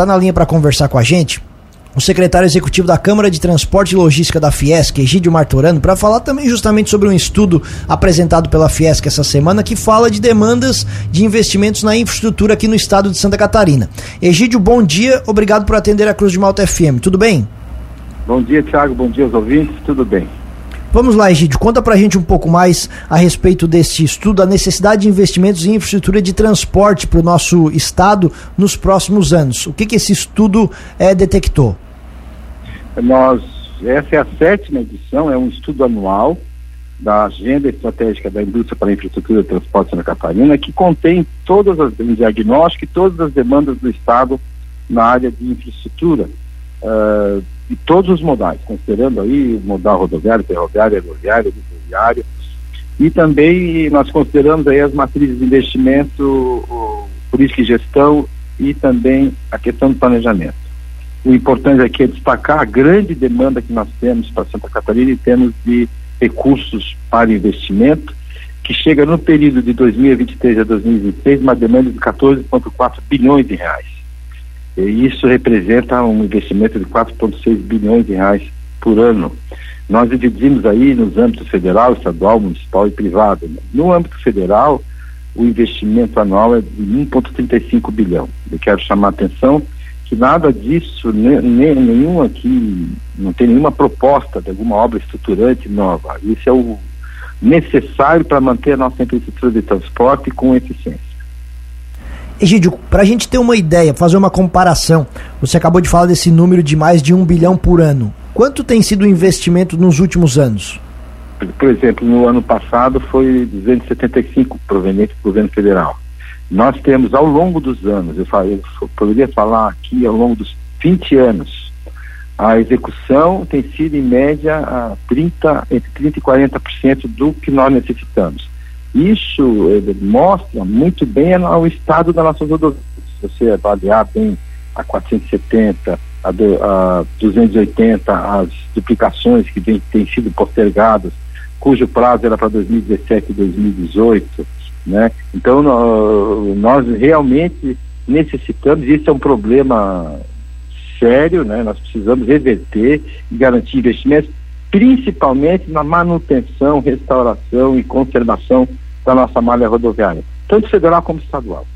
está na linha para conversar com a gente o secretário executivo da Câmara de Transporte e Logística da Fiesc, Egídio Martorano, para falar também justamente sobre um estudo apresentado pela Fiesc essa semana que fala de demandas de investimentos na infraestrutura aqui no estado de Santa Catarina. Egídio, bom dia, obrigado por atender a Cruz de Malta FM. Tudo bem? Bom dia, Thiago, bom dia aos ouvintes, tudo bem. Vamos lá, Egídio, conta pra gente um pouco mais a respeito desse estudo, a necessidade de investimentos em infraestrutura de transporte para o nosso estado nos próximos anos. O que, que esse estudo é, detectou? Nós, essa é a sétima edição, é um estudo anual da Agenda Estratégica da Indústria para a Infraestrutura de Transporte na Catarina, que contém todas as um diagnóstico e todas as demandas do Estado na área de infraestrutura. Uh, de todos os modais, considerando aí o modal rodoviário, ferroviário, aeroviário, ferroviário, e também nós consideramos aí as matrizes de investimento, política e gestão e também a questão do planejamento. O importante aqui é destacar a grande demanda que nós temos para Santa Catarina em termos de recursos para investimento, que chega no período de 2023 a 2026 uma demanda de 14,4 bilhões de reais. E isso representa um investimento de 4,6 bilhões de reais por ano. Nós dividimos aí nos âmbitos federal, estadual, municipal e privado. No âmbito federal, o investimento anual é de 1,35 bilhão. Eu quero chamar a atenção que nada disso, nem, nenhum aqui, não tem nenhuma proposta de alguma obra estruturante nova. Isso é o necessário para manter a nossa infraestrutura de transporte com eficiência. Egídio, para a gente ter uma ideia, fazer uma comparação, você acabou de falar desse número de mais de um bilhão por ano. Quanto tem sido o investimento nos últimos anos? Por exemplo, no ano passado foi 275 proveniente do governo federal. Nós temos ao longo dos anos, eu, falei, eu poderia falar aqui ao longo dos 20 anos, a execução tem sido em média a 30, entre 30% e 40% do que nós necessitamos. Isso eh, mostra muito bem o estado da nossa rodovia. Se você avaliar bem a 470, a, do, a 280, as duplicações que vem, têm sido postergadas, cujo prazo era para 2017 e 2018, né? Então nós realmente necessitamos, isso é um problema sério, né? Nós precisamos reverter e garantir investimentos principalmente na manutenção, restauração e conservação da nossa malha rodoviária, tanto federal como estadual.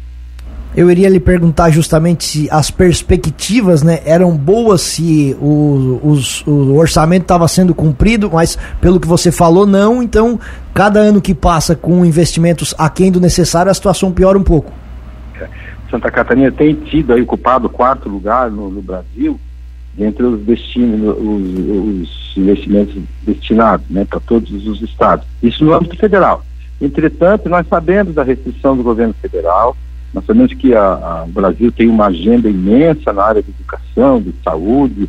Eu iria lhe perguntar justamente se as perspectivas né, eram boas, se o, os, o orçamento estava sendo cumprido, mas pelo que você falou, não. Então, cada ano que passa com investimentos aquém do necessário, a situação piora um pouco. Santa Catarina tem tido aí ocupado o quarto lugar no, no Brasil entre os destinos, os, os investimentos destinados né, para todos os estados. Isso no âmbito federal. Entretanto, nós sabemos da restrição do governo federal, nós sabemos que a, a, o Brasil tem uma agenda imensa na área de educação, de saúde,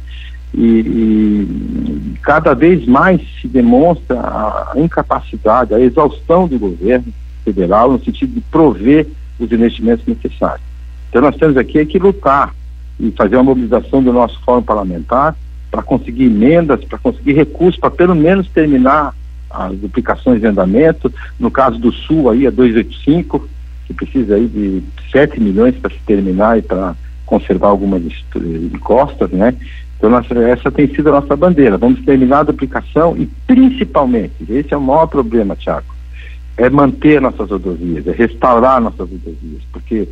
e, e cada vez mais se demonstra a, incapacidade, a exaustão do governo federal no sentido de prover os investimentos necessários. Então nós temos aqui que lutar e fazer uma mobilização do nosso fórum parlamentar para conseguir emendas, para conseguir recursos, para pelo menos terminar as duplicações de andamento. No caso do Sul, aí, a 285, que precisa aí de 7 milhões para se terminar e para conservar algumas encostas, né? Então, nossa, essa tem sido a nossa bandeira. Vamos terminar a duplicação e, principalmente, esse é o maior problema, Tiago, é manter nossas rodovias, é restaurar nossas rodovias, porque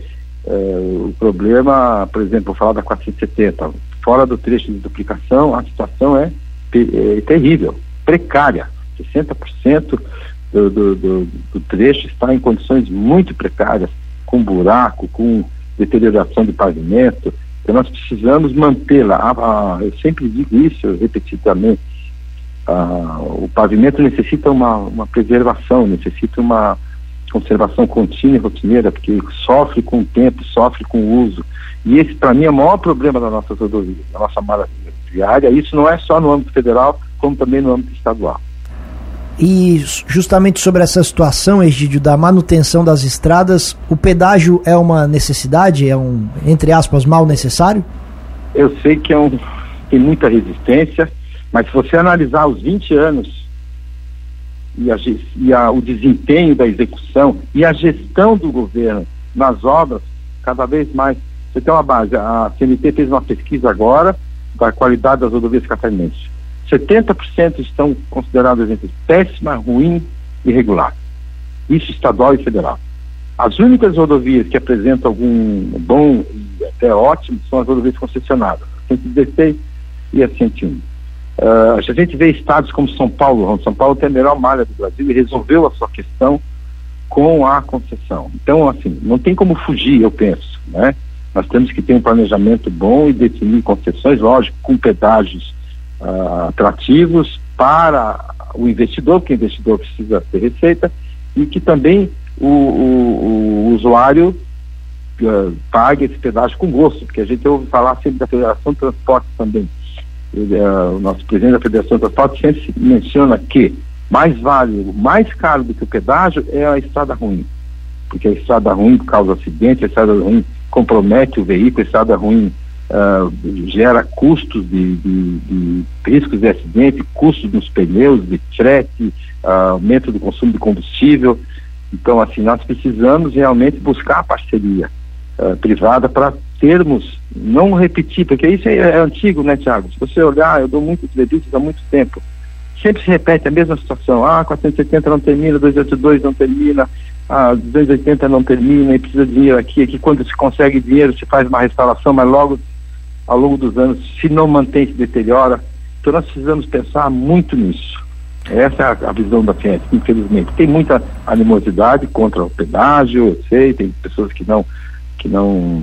é, o problema, por exemplo, vou falar da 470, fora do trecho de duplicação, a situação é, é terrível, precária. 60% do, do, do, do trecho está em condições muito precárias, com buraco, com deterioração de pavimento. Então nós precisamos mantê-la. Eu sempre digo isso repetidamente. Ah, o pavimento necessita uma, uma preservação, necessita uma conservação contínua e rotineira, porque sofre com o tempo, sofre com o uso. E esse, para mim, é o maior problema da nossa rodovia, da nossa malha viária. Isso não é só no âmbito federal, como também no âmbito estadual. E justamente sobre essa situação, Egídio, da manutenção das estradas, o pedágio é uma necessidade, é um, entre aspas, mal necessário? Eu sei que é um, tem muita resistência, mas se você analisar os 20 anos e, a, e a, o desempenho da execução e a gestão do governo nas obras, cada vez mais Você tem uma base, a CNT fez uma pesquisa agora da qualidade das rodovias catarinenses. 70% estão consideradas entre péssima, ruim e regular. Isso estadual e federal. As únicas rodovias que apresentam algum bom e até ótimo são as rodovias concessionadas, a 116 e a 101. Uh, a gente vê estados como São Paulo, São Paulo tem a melhor malha do Brasil e resolveu a sua questão com a concessão. Então, assim, não tem como fugir, eu penso, né? Nós temos que ter um planejamento bom e definir concessões, lógico, com pedágios uh, atrativos para o investidor, porque o investidor precisa ter receita, e que também o, o, o usuário uh, pague esse pedágio com gosto, porque a gente ouve falar sempre da Federação de Transporte também. Uh, o nosso presidente da Federação de Transporte sempre menciona que mais vale, mais caro do que o pedágio é a estrada ruim. Porque a estrada ruim causa acidente, a estrada ruim compromete o veículo, a estrada ruim uh, gera custos de, de, de, riscos de acidente, custos nos pneus, de frete, uh, aumento do consumo de combustível. Então, assim, nós precisamos realmente buscar a parceria uh, privada para termos, não repetir, porque isso é, é, antigo, né, Tiago? Se você olhar, eu dou muitas entrevistas há muito tempo, sempre se repete a mesma situação. Ah, 470 não termina, 282 não termina, ah, 280 não termina e precisa de dinheiro aqui. Aqui, quando se consegue dinheiro, se faz uma restauração, mas logo, ao longo dos anos, se não mantém, se deteriora. Então, nós precisamos pensar muito nisso. Essa é a, a visão da Fiat, infelizmente. Tem muita animosidade contra o pedágio, eu sei, tem pessoas que não, que não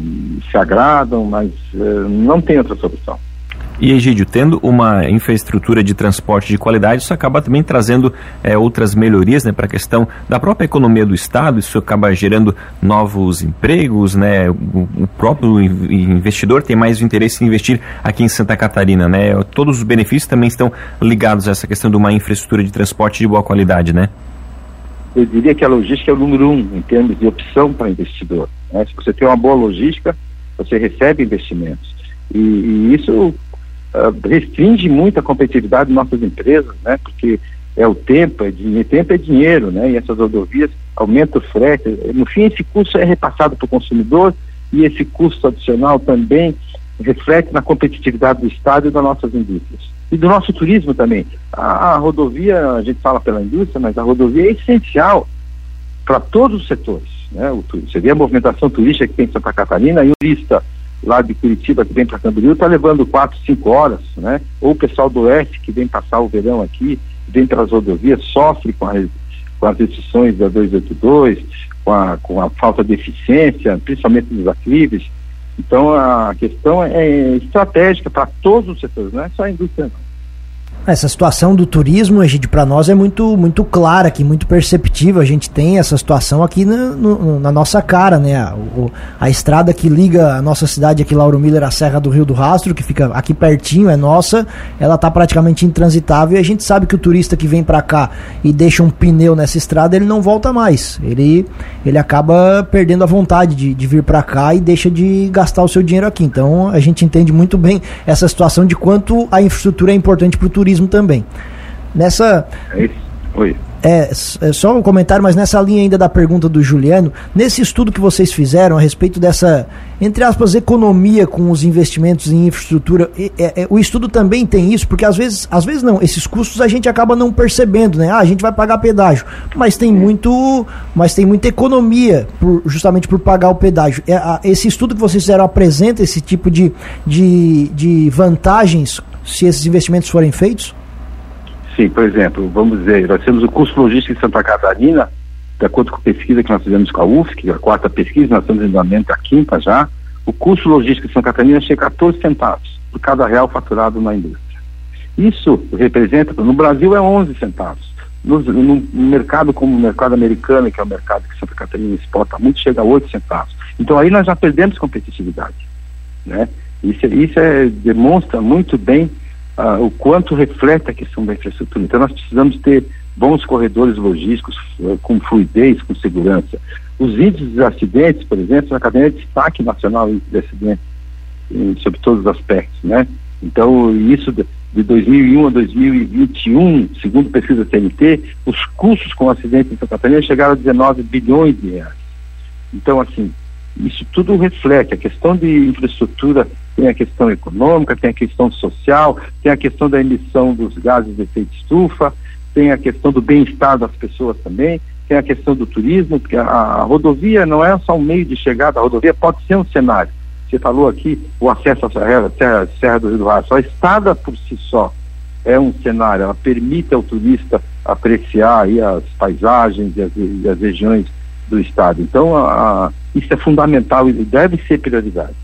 se agradam, mas uh, não tem outra solução. E Egídio, tendo uma infraestrutura de transporte de qualidade, isso acaba também trazendo é, outras melhorias né, para a questão da própria economia do Estado, isso acaba gerando novos empregos, né? O, o, próprio investidor tem mais interesse em investir aqui em Santa Catarina, né? Todos os benefícios também estão ligados a essa questão de uma infraestrutura de transporte de boa qualidade, né? Eu diria que a logística é o número um em termos de opção para investidor. Né? Se você tem uma boa logística, você recebe investimentos. E, e isso uh, restringe muito a competitividade de nossas empresas, né? Porque é o tempo, é dinheiro, tempo é dinheiro, né? E essas rodovias aumentam o frete. No fim, esse custo é repassado para o consumidor e esse custo adicional também reflete na competitividade do Estado e das nossas indústrias. E do nosso turismo também. A, a rodovia, a gente fala pela indústria, mas a rodovia é essencial para todos os setores. Né? O, você vê a movimentação turística que tem em Santa Catarina e o turista lá de Curitiba que vem para Camboriú está levando quatro, cinco horas, né? Ou o pessoal do oeste que vem passar o verão aqui, vem pelas rodovias, sofre com, a, com as restrições da 282, com a, com a falta de eficiência, principalmente dos aclives. Então a questão é, estratégica para todos os setores, não é só a indústria não. Essa situação do turismo, Egide, para nós é muito, muito clara aqui, muito perceptível. A gente tem essa situação aqui na, no, na nossa cara, né? A, o, a estrada que liga a nossa cidade aqui, Lauro Miller, à Serra do Rio do Rastro, que fica aqui pertinho, é nossa, ela tá praticamente intransitável e a gente sabe que o turista que vem para cá e deixa um pneu nessa estrada, ele não volta mais. Ele, ele acaba perdendo a vontade de, de vir para cá e deixa de gastar o seu dinheiro aqui. Então a gente entende muito bem essa situação de quanto a infraestrutura é importante para o turismo turismo também. Nessa. É Oi. É, é, só um comentário, mas nessa linha ainda da pergunta do Juliano, nesse estudo que vocês fizeram a respeito dessa, entre aspas, economia com os investimentos em infraestrutura, é, é, o estudo também tem isso, porque às vezes, às vezes não, esses custos a gente acaba não percebendo, né? Ah, a gente vai pagar pedágio, mas tem muito, mas tem muita economia por, justamente por pagar o pedágio. É, a, esse estudo que vocês fizeram apresenta esse tipo de, de, de vantagens se esses investimentos forem feitos? Sim, por exemplo, vamos dizer, nós temos o custo logístico de Santa Catarina, de acordo com a pesquisa que nós fizemos com a UFSC, a quarta pesquisa, nós estamos em andamento a quinta já, o custo logístico de Santa Catarina chega a 14 centavos por cada real faturado na indústria. Isso representa, no Brasil é 11 centavos. No, no, mercado como o mercado americano, que é o mercado que Santa Catarina exporta muito, chega a 8 centavos. Então aí nós já perdemos competitividade. Né? Isso, isso é, demonstra muito bem uh, o quanto reflete a questão da infraestrutura. Então nós precisamos ter bons corredores logísticos uh, com fluidez, com segurança. Os índices de acidentes, por exemplo, na cadeia de destaque nacional de acidentes, em, sobre todos os aspectos, né? Então, isso de, de 2001 a 2021, segundo pesquisa TNT, os custos com acidentes em Santa Catarina chegaram a 19 bilhões de reais. Então, assim, isso tudo reflete a questão de infraestrutura, tem a questão econômica, tem a questão social, tem a questão da emissão dos gases de efeito estufa, tem a questão do bem-estar das pessoas também, tem a questão do turismo, porque a, a, rodovia não é só um meio de chegada, a rodovia pode ser um cenário. Você falou aqui o acesso à Serra, Serra, Serra do Rio do Rastro. A estrada por si só é um cenário, ela permite ao turista apreciar as paisagens e as, e as regiões do estado. Então, a, a, isso é fundamental e deve ser prioridade.